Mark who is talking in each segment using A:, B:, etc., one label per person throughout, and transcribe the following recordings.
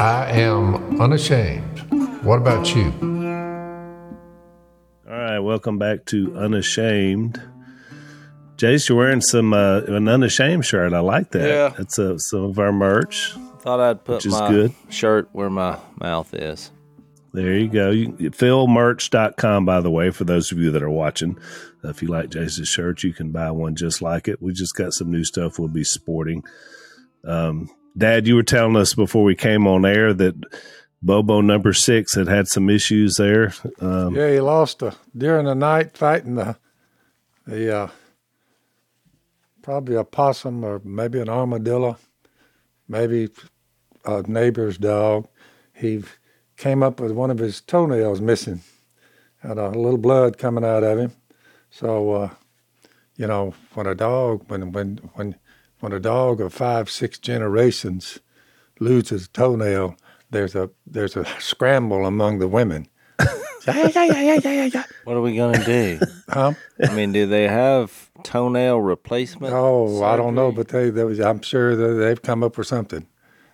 A: I am unashamed. What about you?
B: All right, welcome back to Unashamed. Jase, you're wearing some uh, an unashamed shirt. I like that.
C: Yeah.
B: That's uh, some of our merch.
C: Thought I'd put
B: Which is
C: my
B: good.
C: shirt where my mouth is.
B: There you go. You, philmerch.com, by the way, for those of you that are watching. If you like Jase's shirt, you can buy one just like it. We just got some new stuff we'll be sporting. Um, Dad, you were telling us before we came on air that Bobo number six had had some issues there. Um,
D: Yeah, he lost a, during the night fighting the the uh, probably a possum or maybe an armadillo, maybe a neighbor's dog. He came up with one of his toenails missing, had a little blood coming out of him. So, uh, you know, when a dog when when when when a dog of five six generations loses a toenail, there's a there's a scramble among the women.
C: What are we gonna do?
D: Huh?
C: I mean, do they have toenail replacement?
D: Oh, I don't know, but they, they was, I'm sure that they've come up with something.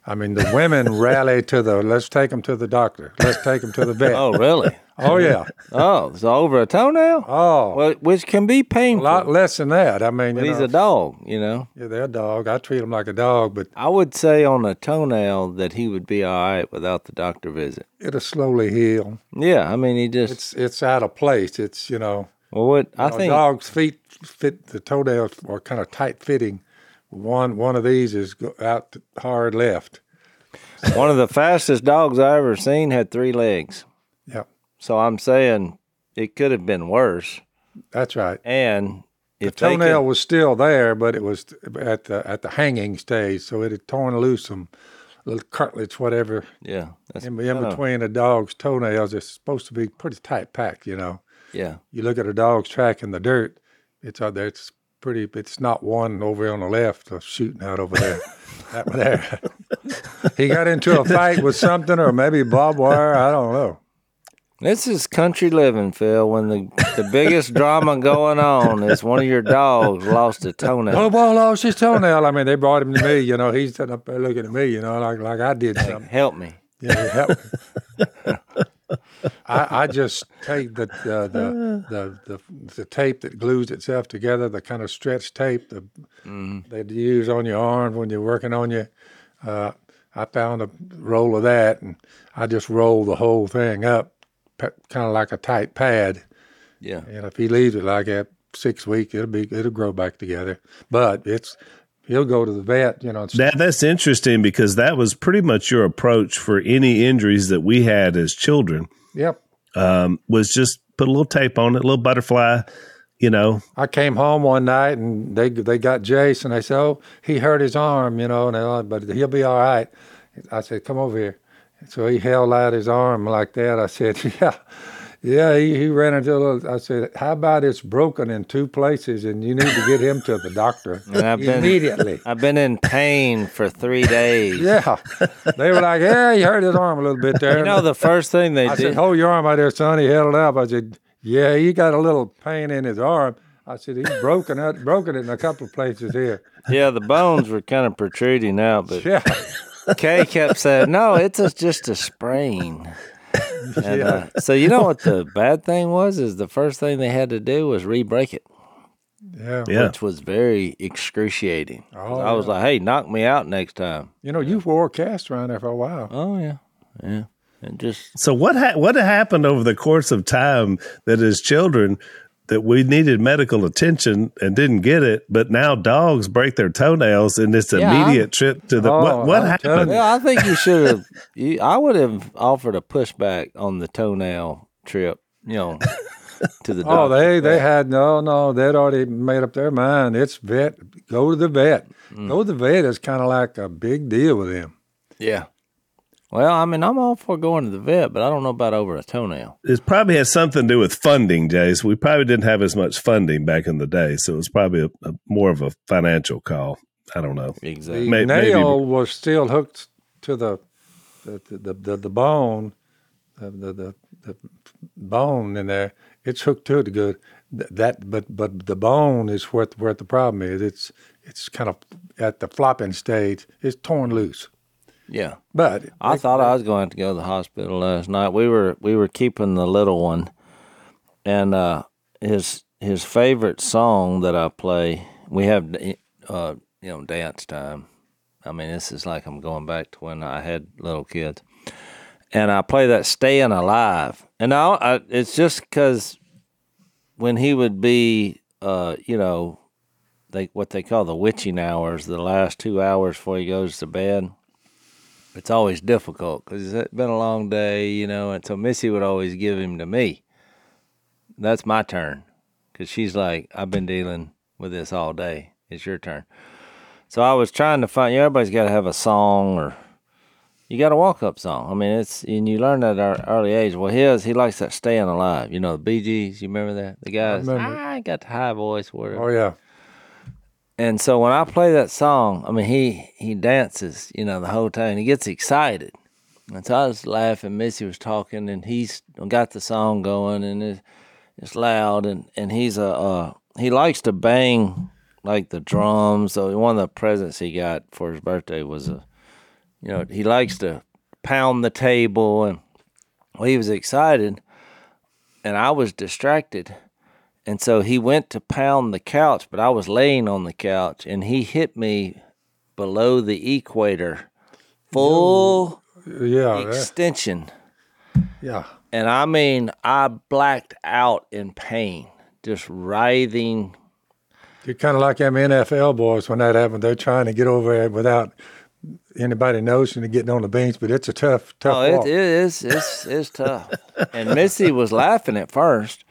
D: I mean, the women rally to the let's take them to the doctor. Let's take them to the vet.
C: Oh, really?
D: Oh, yeah.
C: Oh, it's over a toenail?
D: Oh,
C: Well, which can be painful.
D: a lot less than that. I mean,
C: he's
D: know,
C: a dog, you know.
D: yeah, they're a dog. I treat him like a dog, but
C: I would say on a toenail that he would be all right without the doctor visit.
D: it'll slowly heal.
C: Yeah, I mean, he just.
D: It's it's out of place. It's you know,
C: well, what I
D: know,
C: think.
D: dogs' feet fit the toenails are kind of tight fitting. One one of these is out hard left.
C: One of the fastest dogs I ever seen had three legs.
D: Yep,
C: So I'm saying it could have been worse.
D: that's right.
C: And
D: The toenail
C: could,
D: was still there, but it was at the at the hanging stage, so it had torn loose some little cartilage, whatever,
C: yeah, that's
D: in, in between a dog's toenails. It's supposed to be pretty tight packed, you know.
C: Yeah,
D: You look at a dog's track in the dirt; it's out there. It's pretty. It's not one over on the left or shooting out over there. that one there. he got into a fight with something, or maybe barbed wire. I don't know.
C: this is country living, Phil. When the the biggest drama going on is one of your dogs lost a toenail.
D: Oh, boy, lost his toenail. I mean, they brought him to me. You know, he's sitting up there looking at me. You know, like like I did something.
C: Help me.
D: Yeah, help me. I, I just take the the, the the the the tape that glues itself together, the kind of stretch tape that they'd use on your arm when you're working on you. Uh, I found a roll of that, and I just roll the whole thing up, kind of like a tight pad.
C: Yeah,
D: And if he leaves it like that six weeks, it'll be it'll grow back together. But it's he'll go to the vet, you know.
B: That that's interesting because that was pretty much your approach for any injuries that we had as children.
D: Yep.
B: Um, was just put a little tape on it, a little butterfly, you know.
D: I came home one night and they they got Jase and they said, "Oh, he hurt his arm, you know, and they, but he'll be all right." I said, "Come over here." So he held out his arm like that. I said, "Yeah, yeah." He, he ran into a little. I said, "How about it's broken in two places and you need to get him to the doctor
C: I've been-
D: immediately."
C: I've been in pain for three days.
D: Yeah, they were like, "Yeah, you hurt his arm a little bit there."
C: You know the first thing they
D: I
C: did.
D: said, "Hold your arm out there, son." He held it up. I said, "Yeah, he got a little pain in his arm." I said, "He's broken it, broken it in a couple of places here."
C: yeah, the bones were kind of protruding out, but
D: Yeah.
C: Kay kept saying, "No, it's a, just a sprain." And, uh, so you know what the bad thing was? Is the first thing they had to do was re-break it,
D: Yeah.
B: Yeah.
C: which was very excruciating.
D: Oh,
C: I was like, "Hey, knock me out next time."
D: You know, you wore a cast around there for a while.
C: Oh yeah, yeah, and just
B: So what ha- what happened over the course of time that as children that we needed medical attention and didn't get it, but now dogs break their toenails in this
C: Yeah,
B: immediate trip to the
D: Oh,
B: what what
D: oh,
B: happened?
C: well, I think you should have. You, I would have offered a pushback on the toenail trip. You know, to the
D: Oh, they they had no no. They'd already made up their mind. It's vet. Go to the vet. Mm. Go to the vet is kind of like a big deal with them.
C: yeah. Well, I mean, I'm all for going to the vet, but I don't know about over a toenail.
B: It probably has something to do with funding, Jase. We probably didn't have as much funding back in the day, so it was probably a, a more of a financial call. I don't know.
D: The
C: Exactly.
B: May- maybe-
D: nail was still hooked to the the the, the, the bone, the, the the the bone in there. It's hooked to it good. That but but the bone is what where the problem is. It's it's kind of at the flopping stage. It's torn loose.
C: Yeah.
D: But
C: I thought I was going to go to the hospital last night. We were we were keeping the little one, and uh, his his favorite song that I play. We have uh, you know dance time. I mean, this is like I'm going back to when I had little kids, and I play that "Staying Alive," and I, I it's just because when he would be, uh, you know, they what they call the witching hours, the last two hours before he goes to bed it's always difficult because it's been a long day, you know. And so Missy would always give him to me. That's my turn because she's like, I've been dealing with this all day. It's your turn. So I was trying to find. You know, everybody's got to have a song or you got a walk up song. I mean, it's and you learn that at an early age. Well, his he likes that staying alive. You know, the Bee Gees. You remember that? The guys. I, I got the high voice. Whatever.
D: Oh yeah.
C: And so when I play that song, I mean, he he dances, you know, the whole time. He gets excited. And so I was laughing. Missy was talking, and he's got the song going, and it's, it's loud. And, and he's a uh, he likes to bang like the drums. So one of the presents he got for his birthday was a, you know, he likes to pound the table, and well, he was excited, and I was distracted and so he went to pound the couch, but I was laying on the couch and he hit me below the equator, full
D: yeah,
C: extension.
D: Yeah.
C: And I mean, I blacked out in pain, just writhing.
D: You're kind of like them NFL boys when that happened. They're trying to get over it without anybody noticing and getting on the bench, but it's a tough, tough
C: oh,
D: walk.
C: it is. It's, it's tough. and Missy was laughing at first.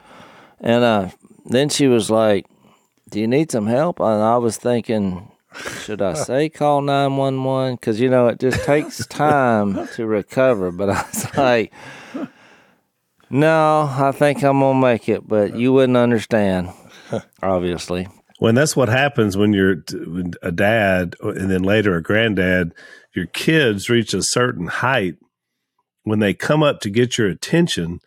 C: And uh, then she was like, "Do you need some help?" And I was thinking, should I say call nine one one? Because you know it just takes time to recover. But I was like, no, I think I'm gonna make it. But you wouldn't understand, obviously.
B: When that's what happens when you're a dad and then later a granddad, your kids reach a certain height. When they come up to get your attention,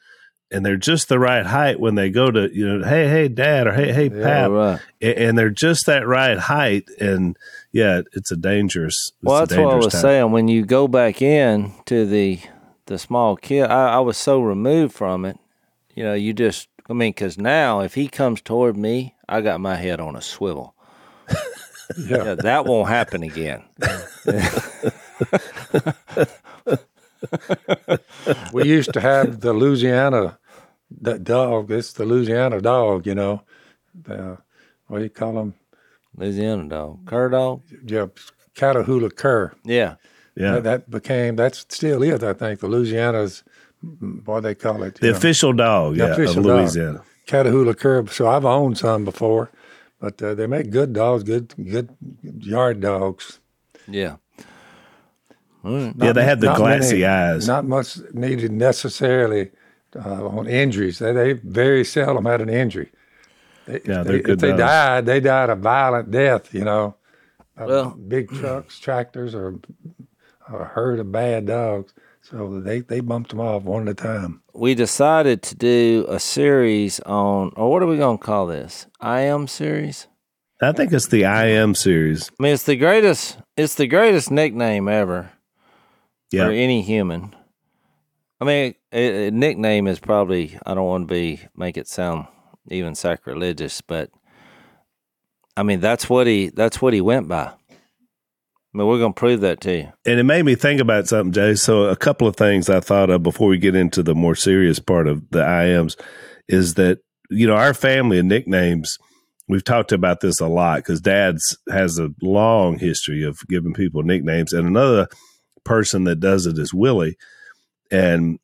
B: and they're just the right height when they go to you know hey hey dad or hey hey pap
C: right.
B: and they're just that right height and yeah it's a dangerous it's
C: well that's
B: dangerous
C: what i was
B: time.
C: saying when you go back in to the the small kid I, I was so removed from it you know you just i mean because now if he comes toward me i got my head on a swivel
D: yeah.
C: yeah, that won't happen again
D: we used to have the Louisiana that dog. It's the Louisiana dog, you know. The, what do you call them?
C: Louisiana dog, cur dog.
D: Yeah, Catahoula cur.
C: Yeah,
B: yeah
D: that, that, became that still is I think the Louisiana's what they call it.
B: the
D: know.
B: official dog
D: The
B: yeah
D: official
B: of
D: dog.
B: Louisiana
D: Catahoula cur. So I've owned some before, but uh, they make good dogs, good good yard dogs.
C: yeah.
B: Yeah they had the glassy
D: many-
B: eyes
D: Not much needed necessarily uh, on injuries. They, they very seldom had an injury. They,
B: Yeah,
D: they, If they
B: dogs.
D: died, they died a violent death. You know, Uh,
C: Well-
D: big trucks, tractors, or a herd of bad dogs. So they they bumped them off one at a time.
C: We decided to do a series on, or what are we gonna call this? I am series.
B: I think it's the I am series
C: I mean, it's the greatest. It's the greatest nickname ever
B: yeah
C: for any human. I mean, a, a nickname is probably. I don't want to be make it sound even sacrilegious, but I mean that's what he that's what he went by. I mean, we're gonna prove that to you.
B: and it made me think about something, Jay. So a couple of things I thought of before we get into the more serious part of the IMs is that you know our family and nicknames. We've talked about this a lot because Dad's has a long history of giving people nicknames, and another person that does it is Willie, and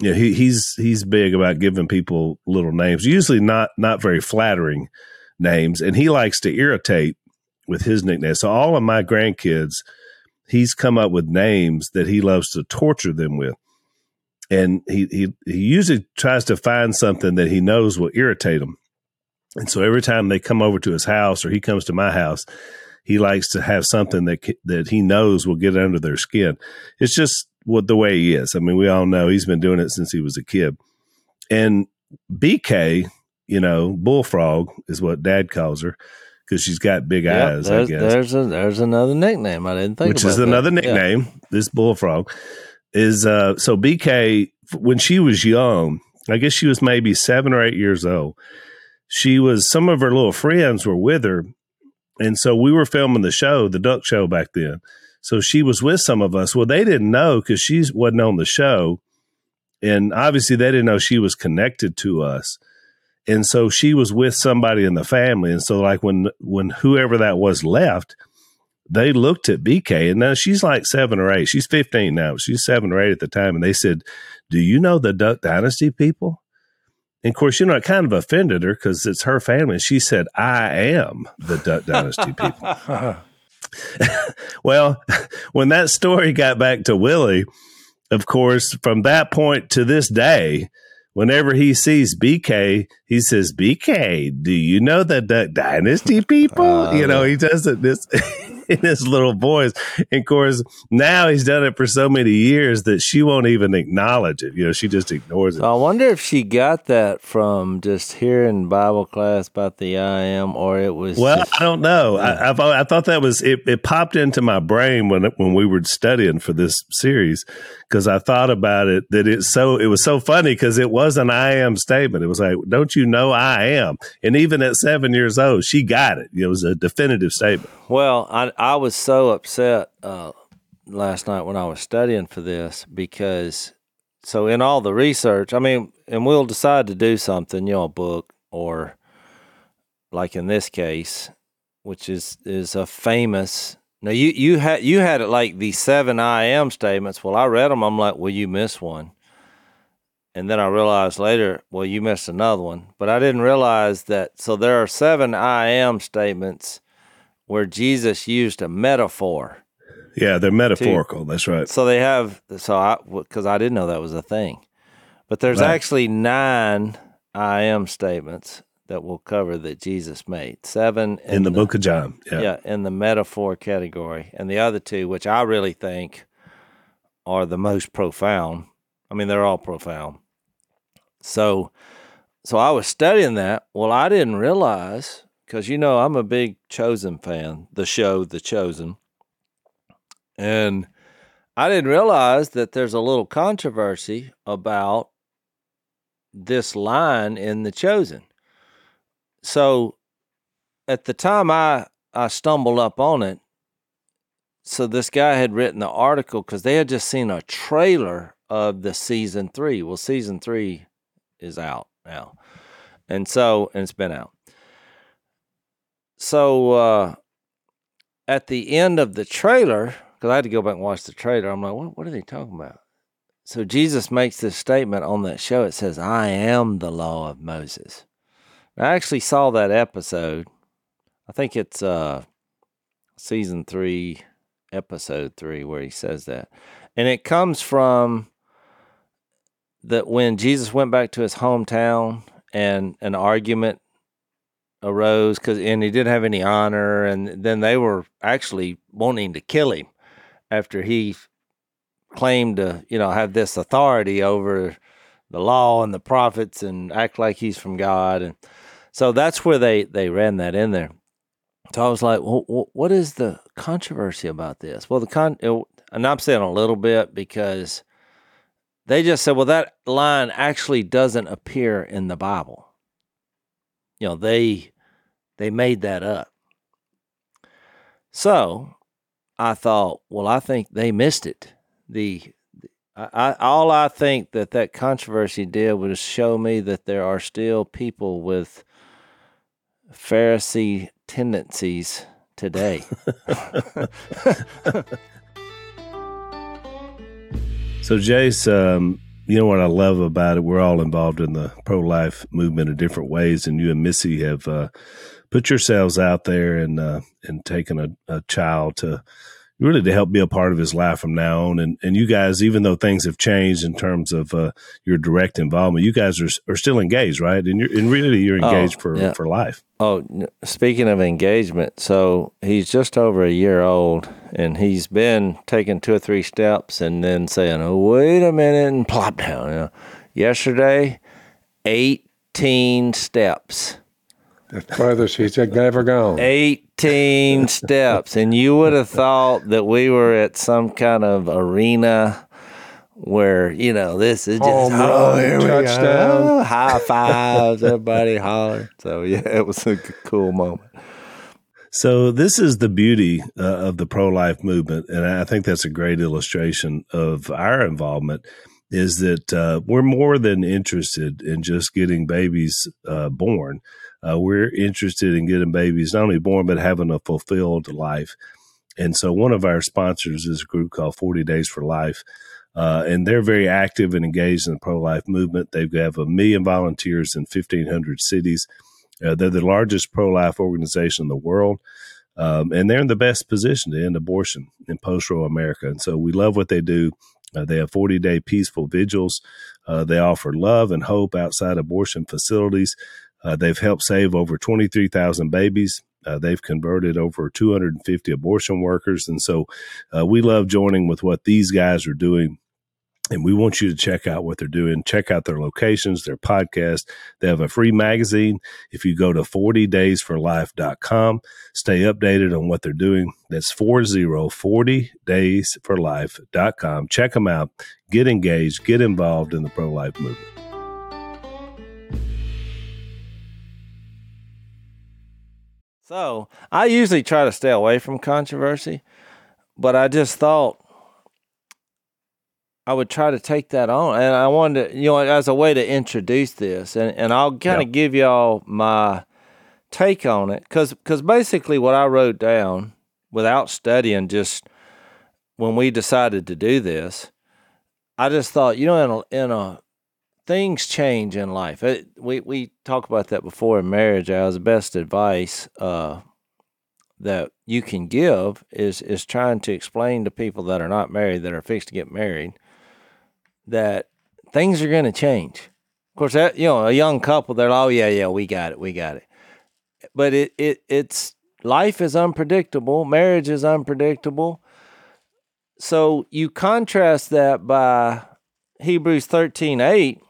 B: you know, he, he's he's big about giving people little names, usually not not very flattering names, and he likes to irritate with his nickname. So all of my grandkids, he's come up with names that he loves to torture them with. And he, he, he usually tries to find something that he knows will irritate them. And so every time they come over to his house or he comes to my house, he likes to have something that that he knows will get under their skin. It's just what the way he is. I mean, we all know he's been doing it since he was a kid. And BK, you know, bullfrog is what Dad calls her because she's got big
C: Yep,
B: eyes. I guess
C: there's a, there's another nickname I didn't think
B: which is
C: that.
B: another
C: Yeah.
B: nickname. This bullfrog is uh so BK when she was young, I guess she was maybe seven or eight years old. She was some of her little friends were with her, and so we were filming the show, the Duck Show back then. So she was with some of us. Well, they didn't know because she wasn't on the show, and obviously they didn't know she was connected to us. And so she was with somebody in the family, and so like when when whoever that was left, they looked at BK and now she's like seven or eight. She's 15 now. She's seven or eight at the time. And they said, Do you know the Duck Dynasty people? And of course, you know, it kind of offended her because it's her family. She said, I am the Duck Dynasty people. well, when that story got back to Willie, of course, from that point to this day, whenever he sees BK, he says, BK, do you know the Duck Dynasty people?
C: Uh,
B: you know, he does it this in his little voice. And of course, now he's done it for so many years that she won't even acknowledge it. You know, she just ignores it.
C: So I wonder if she got that from just hearing Bible class about the I am, or it was
B: Well,
C: just-
B: I don't know. I, I thought I thought that was it. It popped into my brain when when we were studying for this series because I thought about it that it's so it was so funny because it was an I am statement. It was like, "Don't you know I am?" And even at seven years old, she got it. It was a definitive statement.
C: Well, I I was so upset uh, last night when I was studying for this because so in all the research, I mean, and we'll decide to do something, you know, a book or like in this case, which is is a famous. Now you you had you had it like the seven I am statements. Well, I read them. I'm like, well, you missed one. And then I realized later, well, you missed another one. But I didn't realize that. So there are seven I am statements where Jesus used a metaphor.
B: Yeah, they're metaphorical. That's right.
C: So they have, so I, because I didn't know that was a thing. But there's
B: Right.
C: actually nine I am statements that we'll cover that Jesus made. Seven
B: In the book of John.
C: yeah.
B: Yeah.
C: in the metaphor category. And the other two, which I really think are the most profound. I mean, they're all profound. So, so I was studying that. Well, I didn't realize because you know I'm a big Chosen fan. The show, The Chosen, and I didn't realize that there's a little controversy about this line in The Chosen. So, at the time I I stumbled up on it. So this guy had written the article because they had just seen a trailer of the season three. Well, season three is out now, and so and it's been out. So uh, at the end of the trailer, because I had to go back and watch the trailer, I'm like, what, what are they talking about? So Jesus makes this statement on that show. It says, "I am the law of Moses." I actually saw that episode. I think it's uh season three, episode three, where he says that. And it comes from that when Jesus went back to his hometown and an argument arose because and he didn't have any honor and then they were actually wanting to kill him after he claimed to you know have this authority over the law and the prophets and act like he's from god and so that's where they they ran that in there. So i was like well, what is the controversy about this? Well the con and i'm saying a little bit because they just said well that line actually doesn't appear in the bible you know they they made that up so i thought well i think they missed it the I, all I think that that controversy did was show me that there are still people with Pharisee tendencies today.
B: So, Jase, um, you know what I love about it? We're all involved in the pro life movement in different ways, and you and Missy have uh, put yourselves out there and uh, and taken a, a child to really to help be a part of his life from now on. And and you guys, even though things have changed in terms of uh, your direct involvement, you guys are are still engaged, right? And you're and really you're
C: Oh,
B: engaged for
C: yeah.
B: for life.
C: oh, speaking of engagement, so he's just over a year old, and he's been taking two or three steps, and then saying, "Oh, wait a minute," and plop down. You know? Yesterday, eighteen steps.
D: the furthest she's ever gone.
C: 18 steps. And you would have thought that we were at some kind of arena where, you know, this is just
D: Home
C: oh,
D: run,
C: here we go.
D: touchdown.
C: High fives, everybody hollered. So, yeah, it was a cool moment.
B: So this is the beauty uh, of the pro-life movement, and I think that's a great illustration of our involvement. Is that uh, we're more than interested in just getting babies uh, born. Uh, we're interested in getting babies not only born but having a fulfilled life. And so, one of our sponsors is a group called Forty Days for Life, uh, and they're very active and engaged in the pro-life movement. They have a million volunteers in fifteen hundred cities. Uh, they're the largest pro life organization in the world. Um, and they're in the best position to end abortion in post Roe America. And so we love what they do. Uh, they have 40 day peaceful vigils. Uh, they offer love and hope outside abortion facilities. Uh, they've helped save over 23,000 babies. Uh, they've converted over 250 abortion workers. And so uh, we love joining with what these guys are doing and we want you to check out what they're doing. Check out their locations, their podcast. They have a free magazine. If you go to 40daysforlife.com, stay updated on what they're doing. That's 40daysforlife.com. Check them out. Get engaged, get involved in the pro life movement.
C: So, I usually try to stay away from controversy, but I just thought I would try to take that on, and I wanted to, you know, as a way to introduce this, and and I'll kind of
B: Yeah.
C: give y'all my take on it, because because basically what I wrote down without studying, just when we decided to do this, I just thought, you know, in a, in a things change in life. It, we we talk about that before in marriage. As the best advice uh, that you can give is is trying to explain to people that are not married that are fixed to get married that things are going to change. Of course, that you know, a young couple, they're like, oh yeah, yeah, we got it, we got it. But it it it's life is unpredictable, marriage is unpredictable. So you contrast that by Hebrews thirteen eight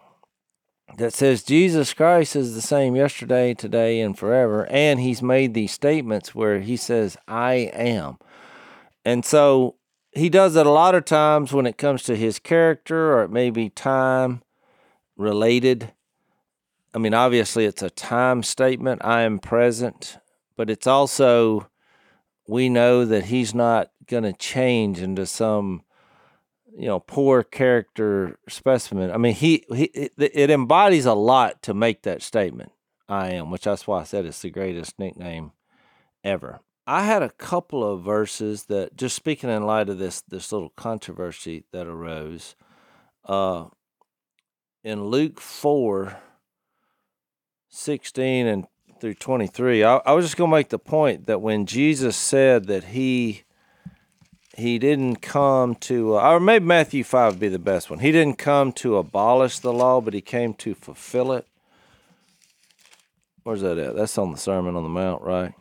C: that says Jesus Christ is the same yesterday, today, and forever. And he's made these statements where he says, I am. And so he does it a lot of times when it comes to his character or it may be time related. I mean, obviously, it's a time statement. I am present, but it's also, we know that he's not going to change into some you know poor character specimen i mean he, he it, it embodies a lot to make that statement i am which that's why i said it's the greatest nickname ever i had a couple of verses that just speaking in light of this this little controversy that arose uh in luke 4 16 and through 23 i, I was just going to make the point that when jesus said that he he didn't come to, uh, or maybe Matthew 5 would be the best one. He didn't come to abolish the law, but he came to fulfill it. Where's that at? That's on the Sermon on the Mount, right?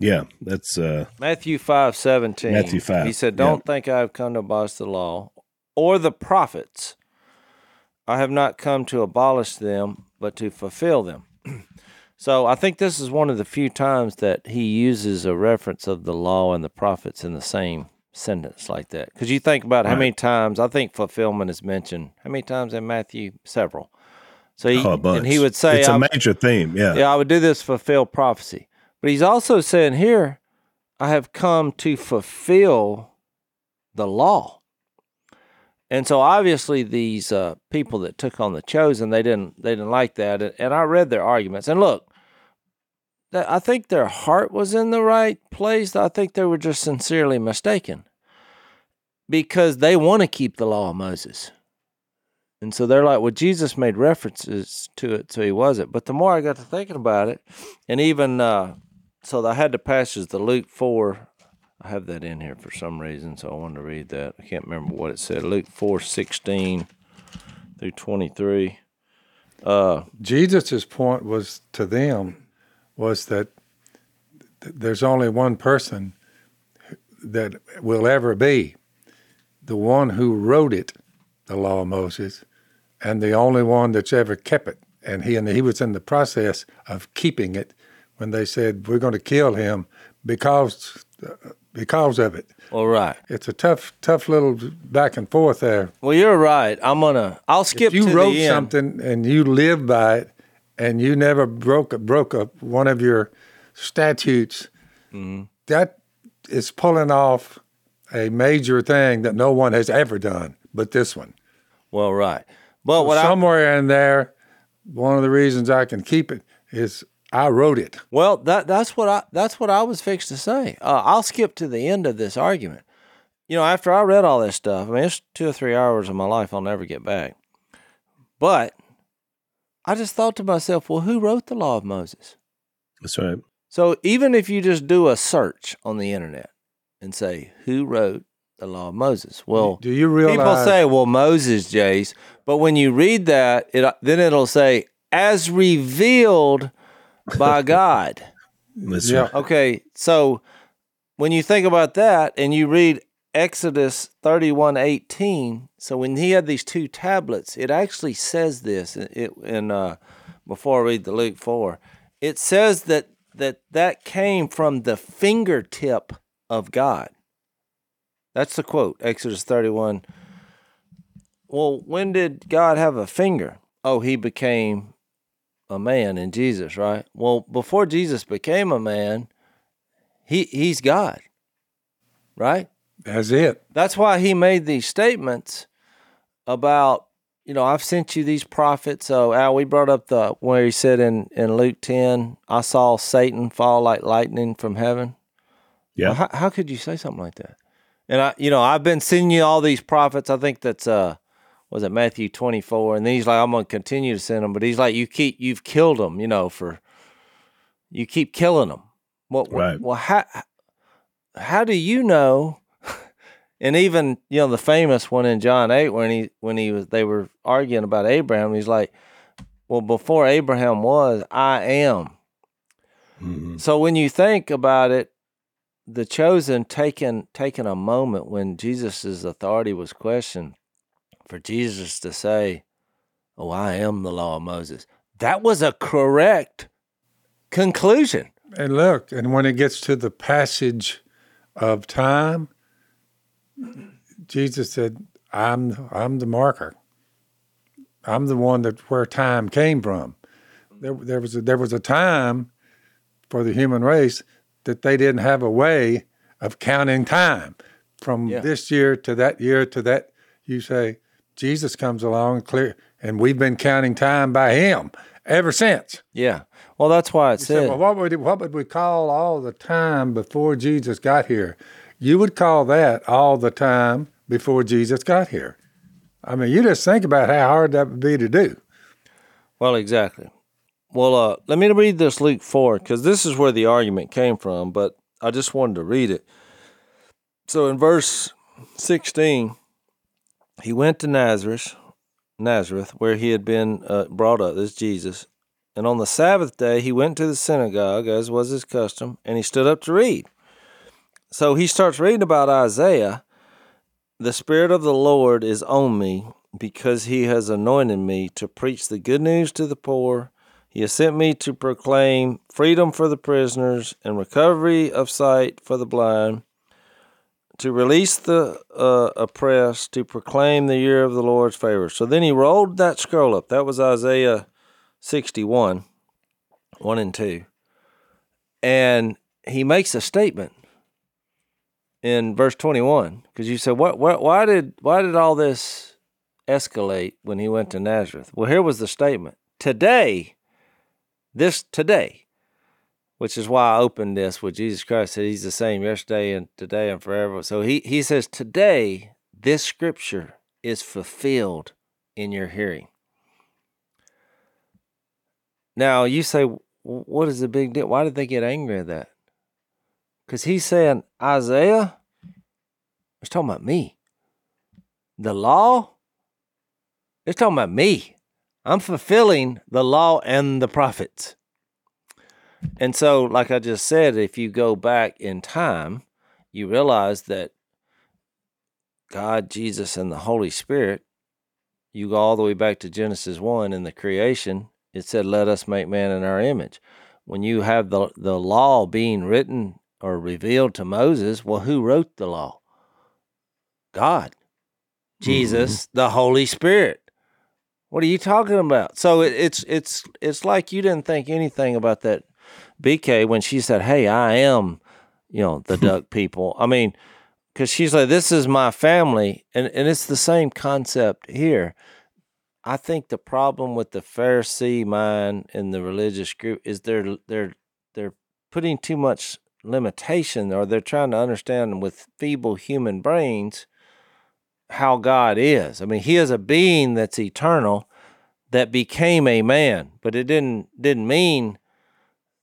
B: Yeah, that's uh,
C: Matthew 5 17.
B: Matthew 5,
C: He said. Don't think I have come to abolish the law or the prophets. I have not come to abolish them, but to fulfill them. so I think this is one of the few times that he uses a reference of the law and the prophets in the same sentence like that. Because you think about how many times, I think fulfillment is mentioned. How many times in Matthew? Several. So he,
B: oh, a bunch.
C: and he would say,
B: it's a major theme. Yeah.
C: yeah, I would do this fulfill prophecy. But he's also saying here, I have come to fulfill the law. And so obviously these uh, people that took on the chosen, they didn't they didn't like that. And, I read their arguments. And look, I think their heart was in the right place. I think they were just sincerely mistaken because they want to keep the law of Moses. And so they're like, well, Jesus made references to it, so he wasn't. But the more I got to thinking about it, and even uh, so, I had the passage, the Luke 4. I have that in here for some reason, so I wanted to read that. I can't remember what it said. Luke 4 16 through 23. Uh,
D: Jesus' point was to them was that th- there's only one person that will ever be the one who wrote it, the law of Moses, and the only one that's ever kept it. And he and he was in the process of keeping it when they said we're going to kill him because because of it.
C: All right.
D: It's a tough tough little back and forth there.
C: Well, you're right. I'm gonna. I'll skip.
D: If you
C: to
D: wrote
C: the end.
D: something and you lived by it, and you never broke broke a, one of your statutes,
C: Mm-hmm.
D: that is pulling off a major thing that no one has ever done, but this one.
C: Well, right. But what I
D: Somewhere in there, one of the reasons I can keep it is I wrote it.
C: Well, that that's what I that's what I was fixed to say. Uh, I'll skip to the end of this argument. You know, after I read all this stuff, I mean, it's two or three hours of my life I'll never get back. But I just thought to myself, well, who wrote the law of Moses?
B: That's right.
C: So even if you just do a search on the internet and say who wrote the law of Moses, well,
D: Do you realize?
C: people say, well, Moses, Jase, but when you read that, it then it'll say as revealed by God.
B: That's
D: Yeah.
B: right.
C: Okay, so when you think about that and you read Exodus 31 18, so when he had these two tablets, it actually says this it, in uh, before I read the Luke 4, it says that, that that came from the fingertip of God. That's the quote, Exodus 31. Well, when did God have a finger? Oh, he became a man in Jesus, right? Well, before Jesus became a man, he he's God. Right?
D: That's it.
C: That's why he made these statements about, you know, I've sent you these prophets. So Al, we brought up the where he said in, in Luke ten, I saw Satan fall like lightning from heaven.
B: Yeah.
C: How, how could you say something like that? And I, you know, I've been sending you all these prophets. I think that's uh, was it Matthew twenty four? And then he's like, I'm going to continue to send them, but he's like, you keep, you've killed them, you know, for you keep killing them. What,
B: Right.
C: well, how how do you know? And even you know the famous one in John eight when he when he was they were arguing about Abraham. He's like, well, before Abraham was, I am.
B: Mhm.
C: So when you think about it, the chosen taking taking a moment when Jesus' authority was questioned, for Jesus to say, "Oh, I am the law of Moses," that was a correct conclusion.
D: And look, and when it gets to the passage of time, Jesus said, "I'm I'm the marker. I'm the one that where time came from." There, there was a, there was a time for the human race that they didn't have a way of counting time from
C: Yeah.
D: this year to that year to that. You say Jesus comes along and clear, and we've been counting time by Him ever since.
C: Yeah. Well, that's why it
D: You
C: said.
D: well, what would what would we call all the time before Jesus got here? You would call that all the time before Jesus got here. I mean, you just think about how hard that would be to do.
C: Well, exactly. Well, uh, let me read this Luke 4 because this is where the argument came from, but I just wanted to read it. So in verse 16, he went to Nazareth, Nazareth, where he had been uh, brought up. This is Jesus. And on the Sabbath day, he went to the synagogue, as was his custom, and he stood up to read. So he starts reading about Isaiah. The Spirit of the Lord is on me because he has anointed me to preach the good news to the poor. He has sent me to proclaim freedom for the prisoners and recovery of sight for the blind, to release the uh, oppressed, to proclaim the year of the Lord's favor. So then he rolled that scroll up. That was Isaiah 61, 1 and 2. And he makes a statement in verse 21 because you said what, what why did why did all this escalate when he went to Nazareth well here was the statement today this today which is why I opened this with Jesus Christ said he's the same yesterday and today and forever so he he says today this scripture is fulfilled in your hearing now you say what is the big deal why did they get angry at that because he's saying, Isaiah is talking about me. The law is talking about me. I'm fulfilling the law and the prophets. And so, like I just said, if you go back in time, you realize that God, Jesus, and the Holy Spirit, you go all the way back to Genesis 1 in the creation, it said, Let us make man in our image. when you have the the law being written or revealed to Moses, well, who wrote the law? God, Jesus, mm-hmm. the Holy Spirit. What are you talking about? So it, it's it's it's like you didn't think anything about that BK when she said, "Hey, I am," you know, the duck people. I mean, because she's like, "This is my family," and and it's the same concept here. I think the problem with the Pharisee mind in the religious group is they're they're they're putting too much limitation, or they're trying to understand with feeble human brains how God is. I mean, He is a being that's eternal that became a man, but it didn't didn't mean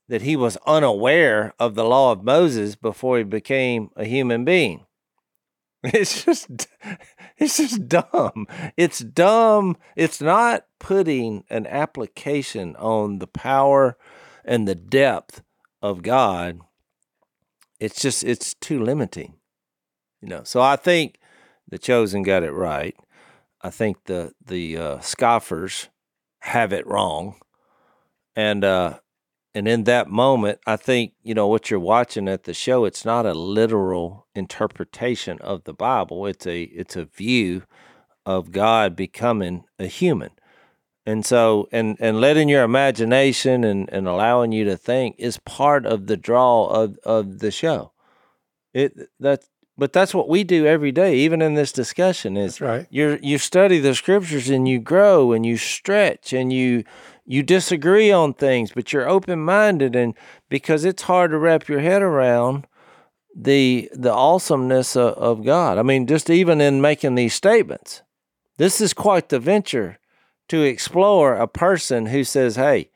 C: that he was unaware of the law of Moses before he became a human being. It's just it's just dumb. It's dumb. It's not putting an application on the power and the depth of God. It's just it's too limiting. You know. So I think the chosen got it right. I think the the uh, scoffers have it wrong, and uh, and in that moment, I think you know what you're watching at the show. It's not a literal interpretation of the Bible. It's a it's a view of God becoming a human, and so and and letting your imagination and and allowing you to think is part of the draw of of the show. It that's but that's what we do every day, even in this discussion. Is
D: that's right.
C: You you study the scriptures and you grow and you stretch and you you disagree on things, but you're open minded, and because it's hard to wrap your head around the the awesomeness of, of God. I mean, just even in making these statements, this is quite the venture to explore a person who says, "Hey,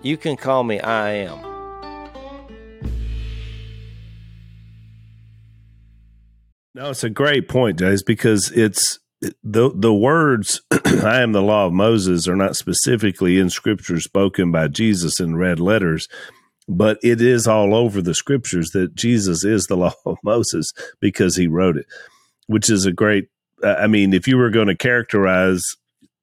C: you can call me I am."
B: No, it's a great point, Jase, because it's the the words "I am the law of Moses" are not specifically in Scripture spoken by Jesus in red letters, but it is all over the Scriptures that Jesus is the law of Moses because he wrote it, which is a great. I mean, if you were going to characterize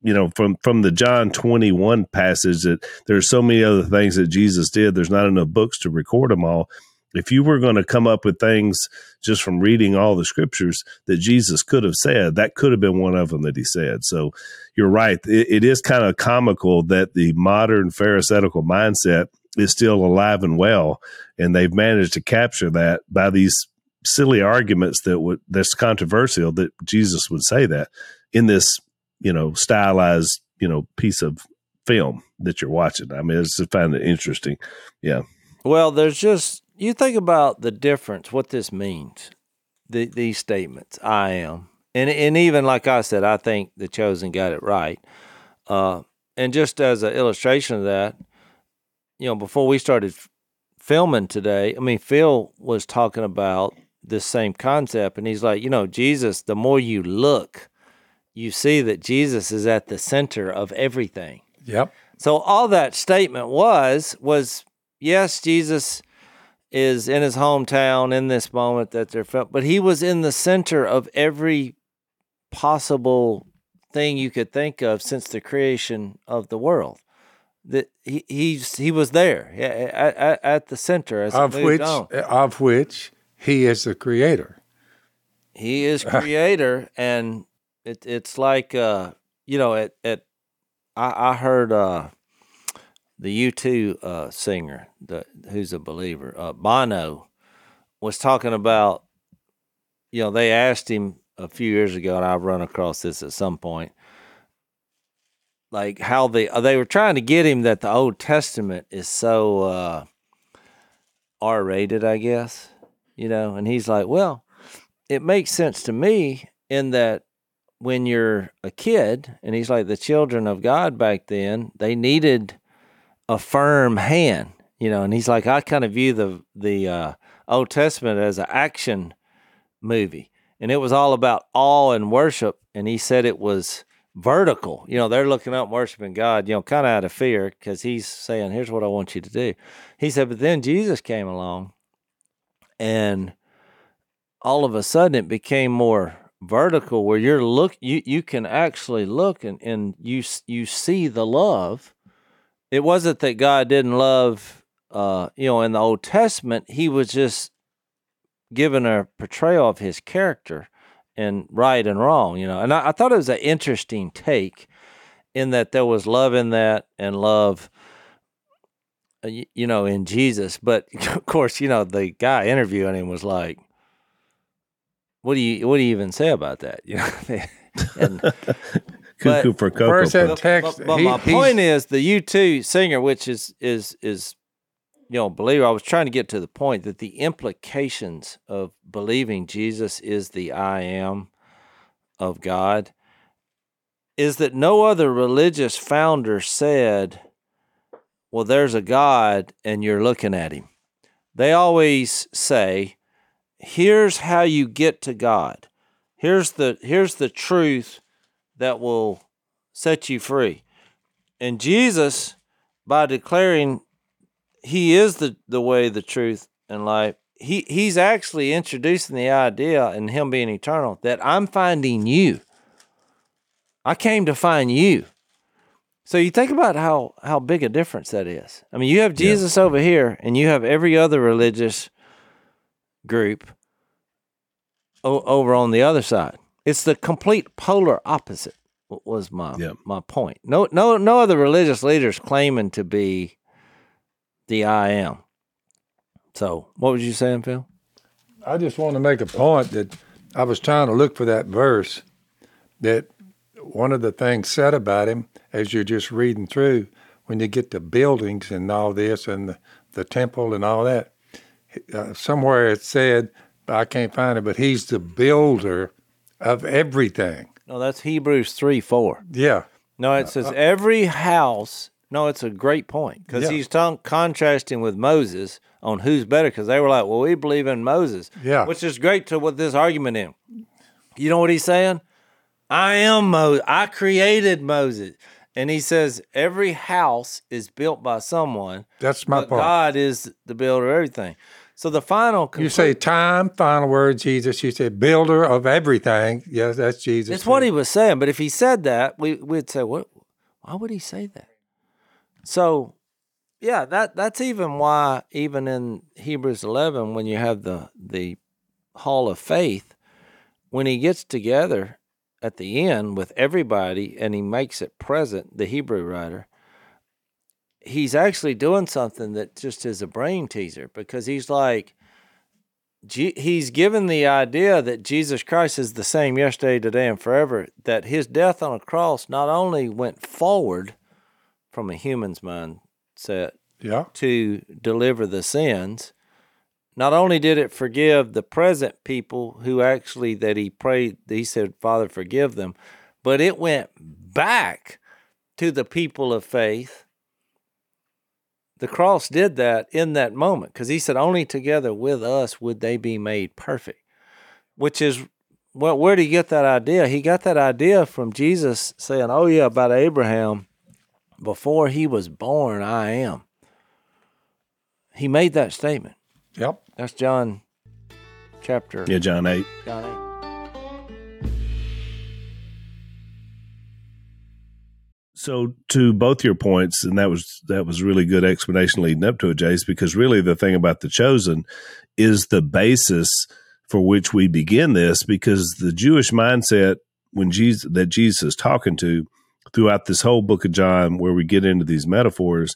B: you know from from the John 21 passage that there's so many other things that Jesus did there's not enough books to record them all if you were going to come up with things just from reading all the scriptures that Jesus could have said, that could have been one of them that he said. So you're right. it, it is kind of comical that the modern Pharisaical mindset is still alive and well, and they've managed to capture that by these silly arguments that would that's controversial that Jesus would say that in this you know stylized you know piece of film that you're watching. I mean, I just find it interesting. Yeah.
C: Well, there's just you think about the difference, what this means, the, these statements, I am. And, and even like I said, I think the chosen got it right. Uh, and just as an illustration of that, you know, before we started f- filming today, I mean, Phil was talking about this same concept, and he's like, you know, Jesus, the more you look, you see that Jesus is at the center of everything.
D: Yep.
C: So all that statement was was yes, Jesus is in his hometown in this moment that they're felt, but he was in the center of every possible thing you could think of since the creation of the world. That he he's he was there at, at, at the center as
D: of which on. of which he is the creator.
C: He is creator, and it, it's like uh, you know at at I, I heard uh, the U2 uh, singer, the, who's a believer, uh, Bono, was talking about, you know, they asked him a few years ago, and I've run across this at some point, like how they uh, they were trying to get him that the Old Testament is so uh, R rated, I guess, you know, and he's like, well, it makes sense to me in that when you're a kid, and he's like the children of God back then, they needed a firm hand, you know. And he's like, I kind of view the the uh, Old Testament as an action movie, and it was all about awe and worship. And he said it was vertical. You know, they're looking up worshiping God, you know, kind of out of fear because he's saying, "Here's what I want you to do." He said, but then Jesus came along, and all of a sudden it became more vertical where you're look you you can actually look and and you you see the love it wasn't that God didn't love uh, you know, in the Old Testament, he was just given a portrayal of his character and right and wrong, you know. And I, I thought it was an interesting take in that there was love in that and love uh, you know in jesus. But of course you know the guy interviewing him was like what do you what do you even say about that? You know and,
B: Cuckoo for cocoa.
D: Where's that text?
C: but, but
D: He-
C: my point is the u2 singer which is is is you know believer i was trying to get to the point that the implications of believing jesus is the i am of god is that no other religious founder said well there's a god and you're looking at him they always say here's how you get to god here's the here's the truth that will set you free. And jesus by declaring he is the, the way the truth and life he he's actually introducing the idea and him being eternal that i'm finding you. I came to find you. So you think about how how big a difference that is. I mean you have
B: Yeah.
C: jesus over here and you have every other religious group o- over on the other side it's the complete polar opposite wa- was my
B: Yeah.
C: my point. No no no other religious leaders claiming to be the i am. So what was you saying phil?
D: I just want to make a point that I was trying to look for that verse that one of the things said about him as you're just reading through when you get to buildings and all this and the, the temple and all that uh, somewhere it said I can't find it but he's the builder of everything
C: no that's hebrews 3 4
D: yeah
C: No, it says uh, uh, every house. No, it's a great point because
D: Yeah.
C: he's ton- contrasting with Moses on who's better because they were like, well, we believe in Moses.
D: Yeah.
C: Which is great to what this argument in. You know what he's saying? I am Moses. I created Moses. And he says every house is built by someone,
D: that's my point
C: God is the builder of everything. So the final
D: you say time final word Jesus you say builder of everything yes that's Jesus
C: It's what he was saying. But if he said that, we we'd say, "What? Why would he say that?" So, yeah, that that's even why, even in Hebrews eleven, when you have the the Hall of Faith, when he gets together at the end with everybody and he makes it present, the Hebrew writer, he's actually doing something that just is a brain teaser because he's like. Je- he's given the idea that Jesus Christ is the same yesterday, today, and forever. That his death on a cross not only went forward from a human's mindset
D: yeah
C: to deliver the sins, not only did it forgive the present people who actually that he prayed, he said, Father, forgive them, but it went back to the people of faith. The cross did that in that moment because he said, Only together with us would they be made perfect, which is well, where did he get that idea? He got that idea from Jesus saying, Oh, yeah, about Abraham, before he was born, I am. He made that statement.
D: yep
C: That's John chapter
B: Yeah, John 8.
C: John 8.
B: So to both your points, and that was that was really good explanation leading up to it, Jase, because really the thing about the chosen is the basis for which we begin this, because the Jewish mindset when Jesus that Jesus is talking to throughout this whole book of John, where we get into these metaphors,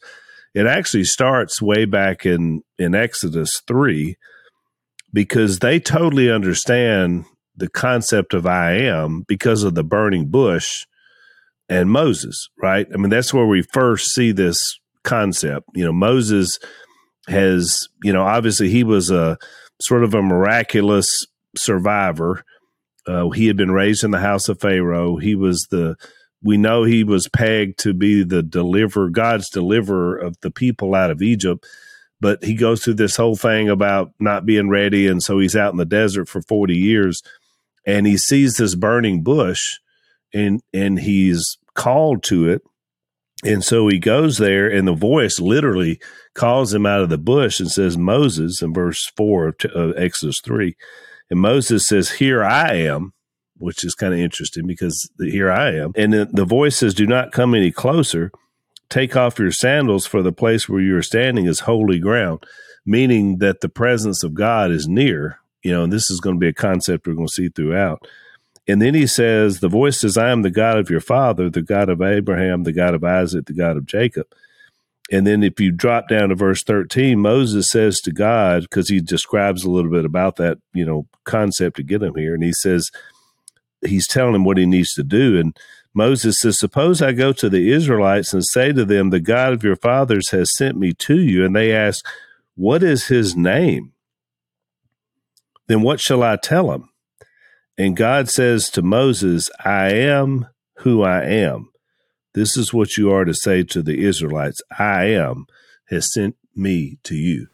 B: it actually starts way back in in Exodus three, because they totally understand the concept of I am because of the burning bush and Moses, right? I mean, that's where we first see this concept. You know, Moses has, you know, obviously he was a sort of a miraculous survivor. Uh, he had been raised in the house of Pharaoh. He was the, we know he was pegged to be the deliverer, God's deliverer of the people out of Egypt. But he goes through this whole thing about not being ready. And so he's out in the desert for 40 years and he sees this burning bush and and he's called to it and so he goes there and the voice literally calls him out of the bush and says moses in verse 4 of, of exodus 3 and moses says here i am which is kind of interesting because the, here i am and the, the voice says do not come any closer take off your sandals, for the place where you are standing is holy ground, meaning that the presence of God is near. You know, and this is going to be a concept we're going to see throughout. And then he says, The voice says, I am the God of your father, the God of Abraham, the God of Isaac, the God of Jacob. And then if you drop down to verse 13, Moses says to God, because he describes a little bit about that, you know, concept to get him here. And he says, he's telling him what he needs to do. And Moses says, Suppose I go to the Israelites and say to them, The God of your fathers has sent me to you. And they ask, What is his name? Then what shall I tell them? And God says to Moses, I am who I am. This is what you are to say to the Israelites I am has sent me to you.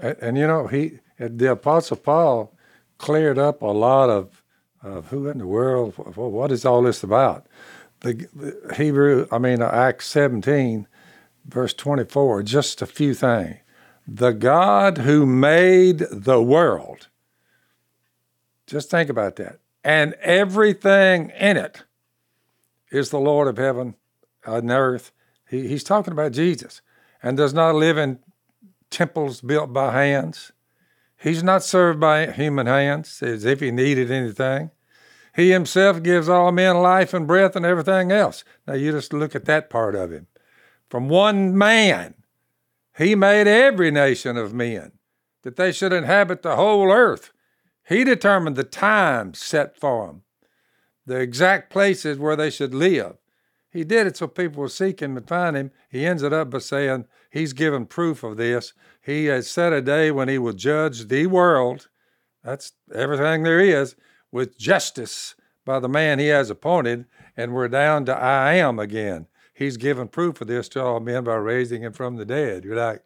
D: And, and you know, he the Apostle Paul cleared up a lot of, of who in the world, what is all this about? The, Hebrew, I mean, uh, Acts 17, verse 24, just a few things. The God who made the world, just think about that, and everything in it is the Lord of heaven and earth. He, he's talking about Jesus and does not live in temples built by hands. He's not served by human hands as if he needed anything. He himself gives all men life and breath and everything else. Now you just look at that part of him. From one man, he made every nation of men that they should inhabit the whole earth. He determined the time set for them, the exact places where they should live. He did it so people would seek him and find him. He ends it up by saying he's given proof of this. He has set a day when he will judge the world. That's everything there is with justice by the man he has appointed. And we're down to I am again. He's given proof of this to all men by raising him from the dead. You're like,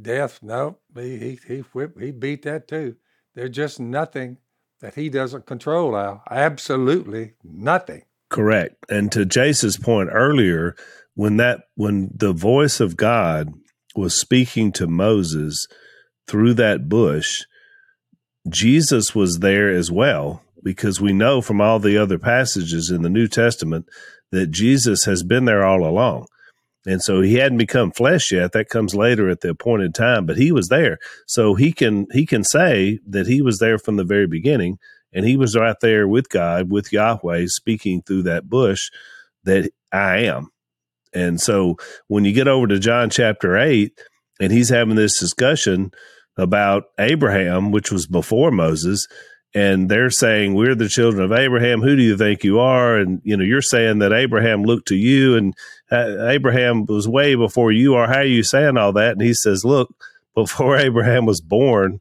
D: death? No, he, he, he, whipped, he beat that too. There's just nothing that he doesn't control, Al. Absolutely nothing.
B: Correct. And to Jase's point earlier, when that when the voice of God was speaking to Moses through that bush, Jesus was there as well because we know from all the other passages in the New Testament that Jesus has been there all along. And so he hadn't become flesh yet. That comes later at the appointed time, but he was there. So he can he can say that he was there from the very beginning and he was right there with God, with Yahweh, speaking through that bush that I am. And so when you get over to John chapter 8, and he's having this discussion about Abraham, which was before Moses, and they're saying, We're the children of Abraham. Who do you think you are? And, you know, you're saying that Abraham looked to you, and uh, Abraham was way before you are. How are you saying all that? And he says, Look, before Abraham was born,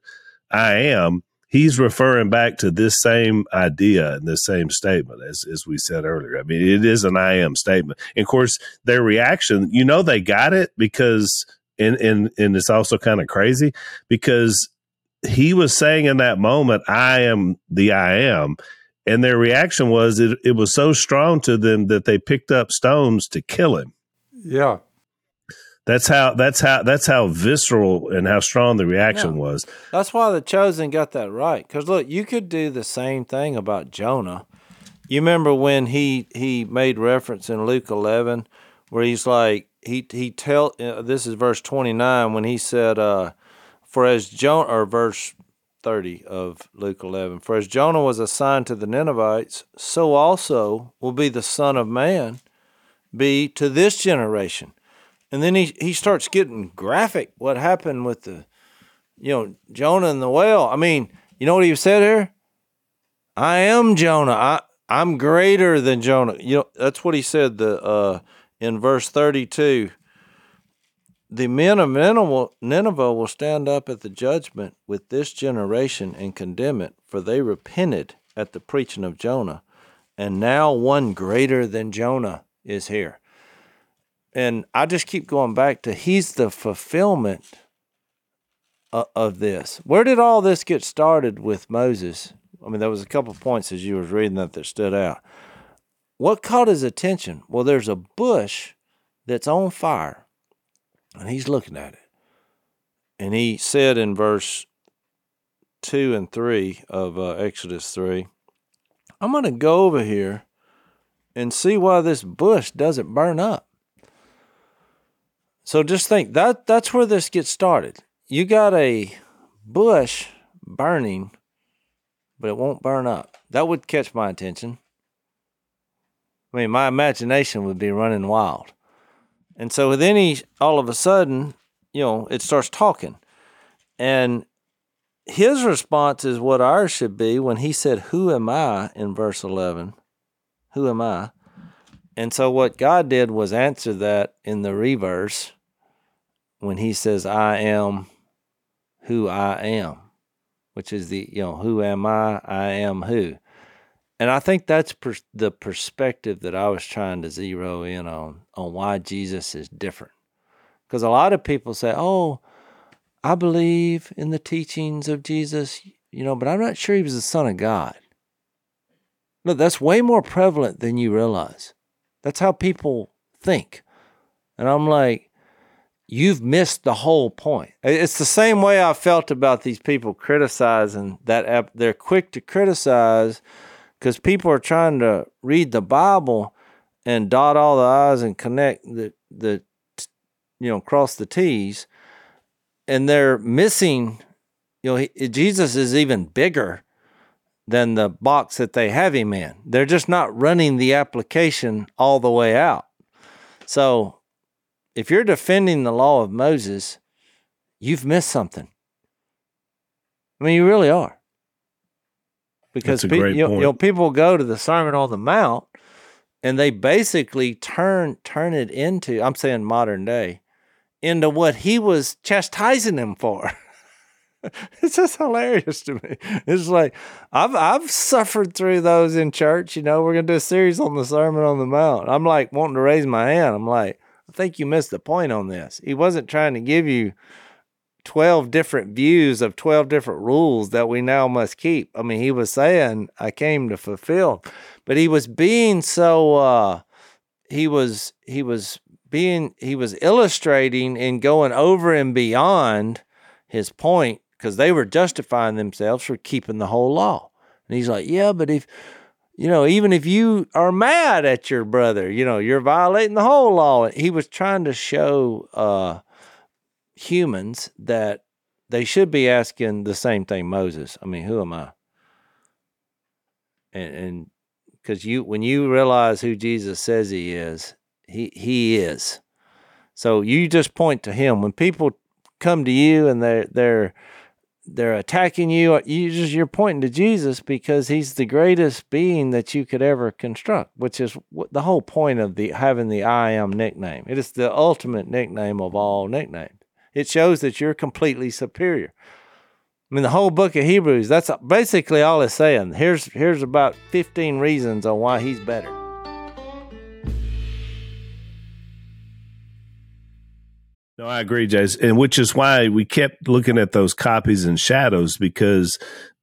B: I am he's referring back to this same idea and this same statement as, as we said earlier. I mean, it is an I am statement. And of course, their reaction, you know, they got it because, and, and, and it's also kind of crazy because he was saying in that moment, I am the I am. And their reaction was it, it was so strong to them that they picked up stones to kill him.
D: Yeah.
B: That's how that's how that's how visceral and how strong the reaction yeah. was.
C: That's why the chosen got that right. Because look, you could do the same thing about Jonah. You remember when he he made reference in Luke eleven, where he's like he he tell uh, this is verse twenty nine when he said, uh, "For as Jonah," or verse thirty of Luke eleven, "For as Jonah was assigned to the Ninevites, so also will be the Son of Man be to this generation." and then he he starts getting graphic. What happened with the, you know, Jonah and the whale? I mean, you know what he said here? I am Jonah. I I'm greater than Jonah. You know, that's what he said. The uh, in verse thirty two. The men of Nineveh will stand up at the judgment with this generation and condemn it, for they repented at the preaching of Jonah, and now one greater than Jonah is here and I just keep going back to he's the fulfillment of, this. Where did all this get started with Moses? I mean, there was a couple of points as you were reading that that stood out. What caught his attention? Well, there's a bush that's on fire, and he's looking at it. And he said in verse 2 and 3 of uh, Exodus 3, I'm going to go over here and see why this bush doesn't burn up. So just think that that's where this gets started. You got a bush burning, but it won't burn up. That would catch my attention. I mean, my imagination would be running wild. And so then he all of a sudden, you know, it starts talking. And his response is what ours should be when he said, Who am I in verse 11? Who am I? And so what God did was answer that in the reverse when he says, I am who I am, which is the, you know, who am I? I am who. And I think that's per- the perspective that I was trying to zero in on, on why Jesus is different. Because a lot of people say, oh, I believe in the teachings of Jesus, you know, but I'm not sure he was the Son of God. No, that's way more prevalent than you realize. That's how people think. And I'm like, you've missed the whole point. It's the same way I felt about these people criticizing that they're quick to criticize because people are trying to read the Bible and dot all the I's and connect the, the you know, cross the T's. And they're missing, you know, he, Jesus is even bigger than the box that they have him in. They're just not running the application all the way out. So if you're defending the law of Moses, you've missed something. I mean, you really are. Because pe- you, you know, people go to the Sermon on the Mount and they basically turn turn it into I'm saying modern day into what he was chastising them for. it's just hilarious to me. It's like I've I've suffered through those in church. You know, we're gonna do a series on the Sermon on the Mount. I'm like wanting to raise my hand. I'm like, I think you missed the point on this. He wasn't trying to give you 12 different views of 12 different rules that we now must keep. I mean, he was saying, I came to fulfill, but he was being so, uh, he was, he was being, he was illustrating and going over and beyond his point because they were justifying themselves for keeping the whole law. And he's like, yeah, but if, you know, even if you are mad at your brother, you know, you're violating the whole law. He was trying to show, uh, humans that they should be asking the same thing Moses. I mean, who am I? And because you when you realize who Jesus says he is, he he is. So you just point to him. When people come to you and they're they're they're attacking you, uh, you just you're pointing to Jesus because he's the greatest being that you could ever construct, which is the whole point of the having the I am nickname. It is the ultimate nickname of all nicknames. It shows that you're completely superior. I mean, the whole book of Hebrews, that's basically all it's saying. Here's, here's about 15 reasons on why he's better.
B: No, I agree, Jason. And which is why we kept looking at those copies and shadows because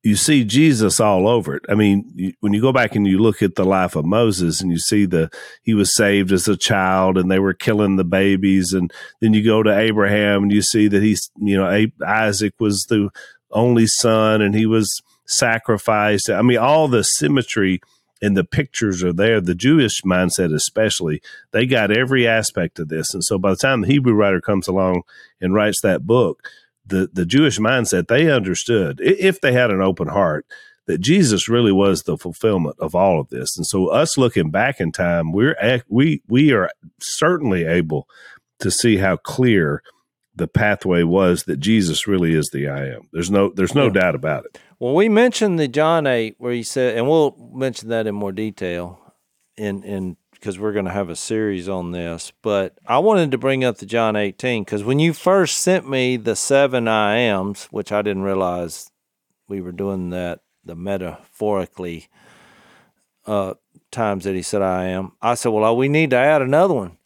B: you see Jesus all over it. I mean, you, when you go back and you look at the life of Moses and you see the he was saved as a child and they were killing the babies, and then you go to Abraham and you see that he's you know Isaac was the only son and he was sacrificed. I mean, all the symmetry and the pictures are there. The Jewish mindset, especially, they got every aspect of this, and so by the time the Hebrew writer comes along and writes that book the the Jewish mindset, they understood if they had an open heart that Jesus really was the fulfillment of all of this. And so, us looking back in time, we're we we are certainly able to see how clear the pathway was that Jesus really is the I am. There's no there's no yeah. doubt about it.
C: Well, we mentioned the John eight where he said, and we'll mention that in more detail in in because we're going to have a series on this. But I wanted to bring up the John 18 because when you first sent me the seven I ams, which I didn't realize we were doing that, the metaphorically uh, times that he said I am, I said, well, we need to add another one.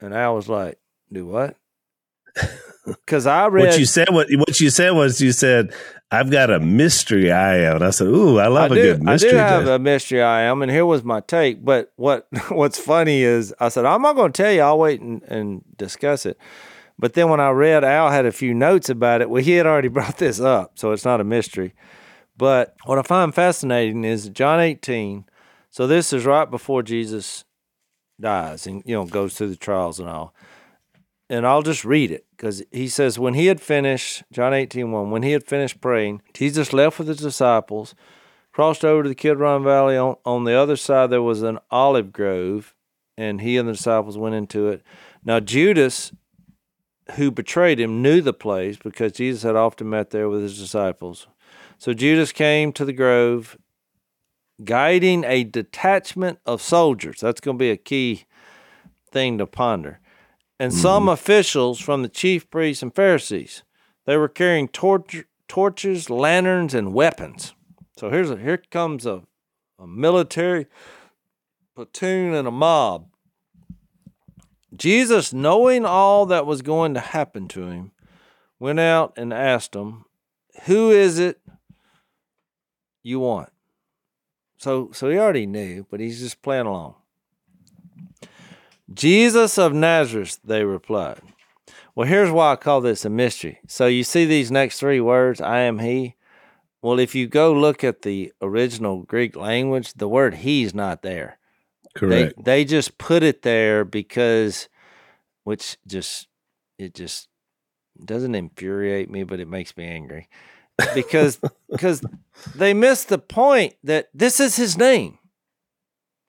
C: And I was like, do what? Because I read
B: what you said. What what you said was you said I've got a mystery I am. And I said, "Ooh, I love
C: I
B: a
C: do,
B: good mystery." I
C: do have a mystery I am, and here was my take. But what what's funny is I said I'm not going to tell you. I'll wait and, and discuss it. But then when I read, Al had a few notes about it. Well, he had already brought this up, so it's not a mystery. But what I find fascinating is John 18. So this is right before Jesus dies and you know goes through the trials and all. and I'll just read it because he says, When he had finished, John 18, 1, when he had finished praying, Jesus left with his disciples, crossed over to the Kidron Valley. On, on the other side, there was an olive grove, and he and the disciples went into it. Now, Judas, who betrayed him, knew the place because Jesus had often met there with his disciples. So Judas came to the grove, guiding a detachment of soldiers. That's going to be a key thing to ponder and some mm-hmm. officials from the chief priests and Pharisees. They were carrying torch, torches, lanterns, and weapons. So here's a, here comes a, a military platoon and a mob. Jesus, knowing all that was going to happen to him, went out and asked them, "Who is it you want?" So so he already knew, but he's just playing along. Jesus of Nazareth, they replied. Well, here's why I call this a mystery. So you see these next three words, I am he. Well, if you go look at the original Greek language, the word he's not there.
B: Correct.
C: They they just put it there because which just it just doesn't infuriate me, but it makes me angry. Because because they missed the point that this is his name.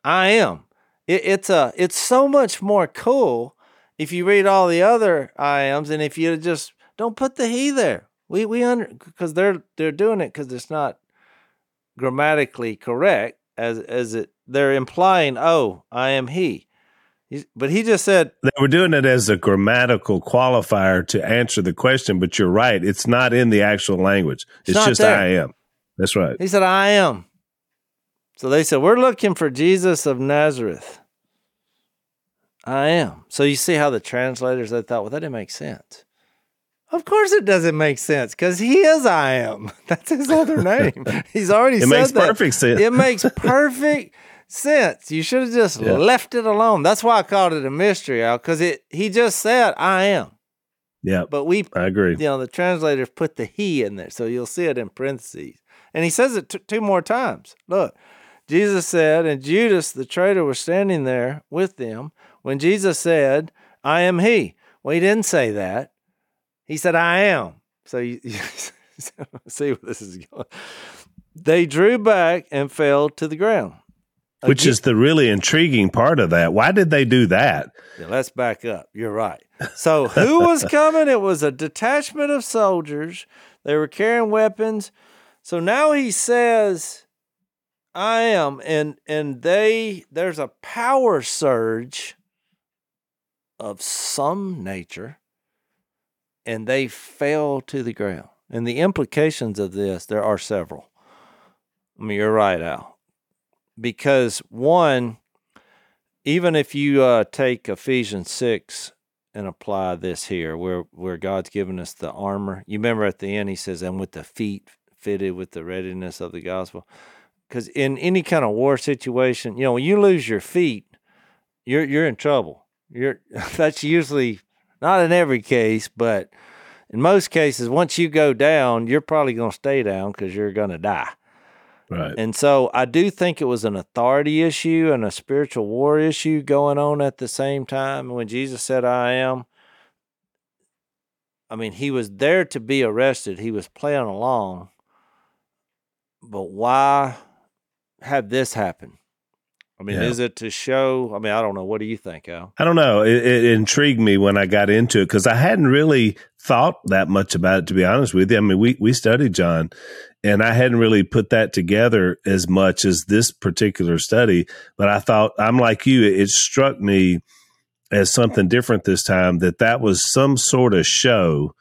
C: I am. It, it's a it's so much more cool if you read all the other I ams and if you just don't put the he there. We we under because they're they're doing it because it's not grammatically correct as as it they're implying oh I am he. But he just said
B: They were doing it as a grammatical qualifier to answer the question, but you're right. It's not in the actual language. It's,
C: not
B: just
C: there.
B: I am. That's right.
C: he said I am. So they said we're looking for Jesus of Nazareth. I am. So you see how the translators they thought well that didn't make sense. Of course it doesn't make sense because he is I am. That's his other name. He's already said
B: It
C: said
B: makes
C: that.
B: perfect sense.
C: It makes perfect sense. You should have just
B: Yeah.
C: left it alone. That's why I called it a mystery, Al, because it he just said I am.
B: Yeah,
C: But we
B: I agree.
C: you know, the translators put the he in there, so you'll see it in parentheses. And he says it t- two more times. Look, Jesus said, and Judas the traitor was standing there with them when Jesus said, I am he. Well, he didn't say that. He said, I am. So you, you see where this is going. They drew back and fell to the ground.
B: Which is the really intriguing part of that. Why did they do that?
C: Yeah, let's back up. You're right. So, who was coming? It was a detachment of soldiers. They were carrying weapons. So now he says, "I am," and and they there's a power surge of some nature, and they fell to the ground. And the implications of this, there are several. I mean, you're right, Al, because one even if you uh, take Ephesians 6 and apply this here, where, where God's given us the armor, you remember at the end, he says, and with the feet fitted with the readiness of the gospel. Because in any kind of war situation, you know, when you lose your feet, you're, you're in trouble. You're, that's usually not in every case, but in most cases, once you go down, you're probably going to stay down because you're going to die.
B: Right.
C: And so I do think it was an authority issue and a spiritual war issue going on at the same time. When Jesus said, I am, I mean, he was there to be arrested, he was playing along. But why have this happen? I mean,
B: Yeah.
C: is it to show? I mean, I don't know. What do you think, Al?
B: I don't know. It, it intrigued me when I got into it because I hadn't really thought that much about it, to be honest with you. I mean, we, we studied John and I hadn't really put that together as much as this particular study. But I thought, I'm like you, it, it struck me as something different this time that that was some sort of show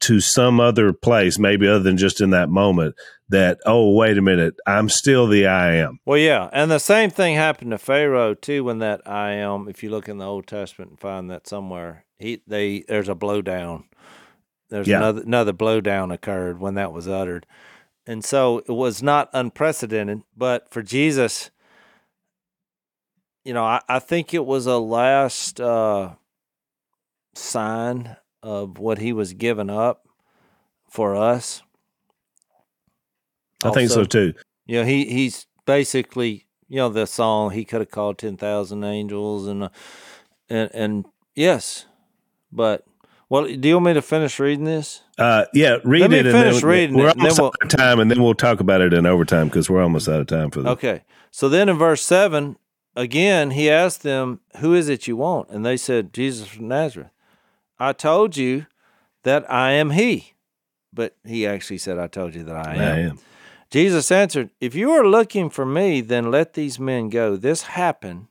B: to some other place, maybe other than just in that moment, that, oh, wait a minute, I'm still the I am.
C: Well, yeah, and the same thing happened to Pharaoh too. When that I am, if you look in the Old Testament and find that somewhere, he they there's a blowdown. There's
B: Yeah.
C: another another blowdown occurred when that was uttered, and so it was not unprecedented. But for Jesus, you know, I, I think it was a last uh, sign of what he was giving up for us.
B: I think so
C: Also-
B: too.
C: you know, he he's basically you know the song he could have called ten thousand angels and uh, and and yes, but well, do you want me to finish reading this?
B: Uh, yeah, read
C: Let
B: it.
C: finish
B: and then,
C: reading
B: We're
C: it, and then
B: almost
C: we'll-
B: out of time, and then we'll talk about it in overtime because we're almost out of time for this.
C: Okay. So then in verse 7, again, he asked them, Who is it you want? And they said, Jesus from Nazareth. I told you that I am he. But he actually said, I told you that I am.
B: I am.
C: Jesus answered, If you are looking for me, then let these men go. This happened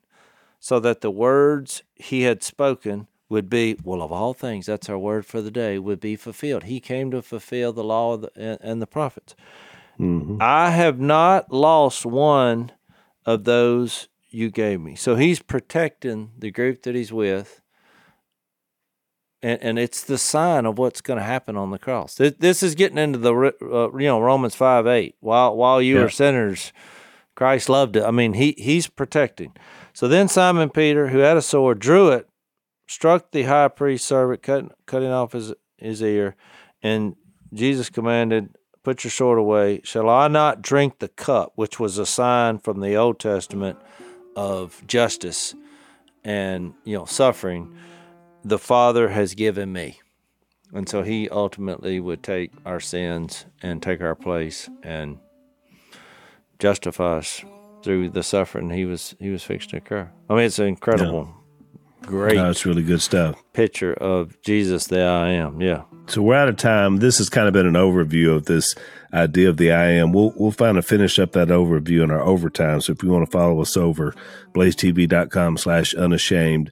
C: so that the words he had spoken would be, well, of all things, that's our word for the day, would be fulfilled. He came to fulfill the law of the, and, the prophets.
B: Mhm.
C: I have not lost one of those you gave me. So he's protecting the group that he's with. And, and it's the sign of what's going to happen on the cross. This, this is getting into the uh, you know Romans five eight. While while you
B: Yeah.
C: were sinners, Christ loved it. I mean he he's protecting. So then Simon Peter, who had a sword, drew it, struck the high priest's servant, cutting cutting off his his ear, and Jesus commanded, Put your sword away. Shall I not drink the cup, which was a sign from the Old Testament of justice and you know suffering, the Father has given me. And so he ultimately would take our sins and take our place and justify us through the suffering he was he was fixed to occur. I mean it's an incredible, great
B: No, it's really good stuff.
C: picture of Jesus the I am. Yeah.
B: So we're out of time. This has kind of been an overview of this idea of the I am. We'll we'll find a finish up that overview in our overtime. So if you want to follow us over, blazetv.com slash unashamed.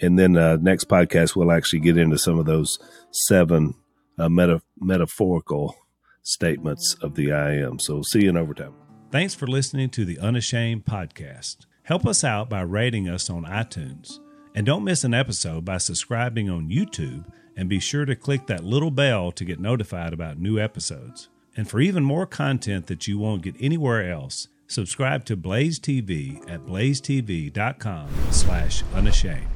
B: And then uh, next podcast we'll actually get into some of those seven uh, meta- metaphorical statements of the I am. So see you in overtime.
E: Thanks for listening to the Unashamed podcast. Help us out by rating us on iTunes. And don't miss an episode by subscribing on YouTube and be sure to click that little bell to get notified about new episodes. And for even more content that you won't get anywhere else, subscribe to Blaze TV at blazetv.com slash unashamed.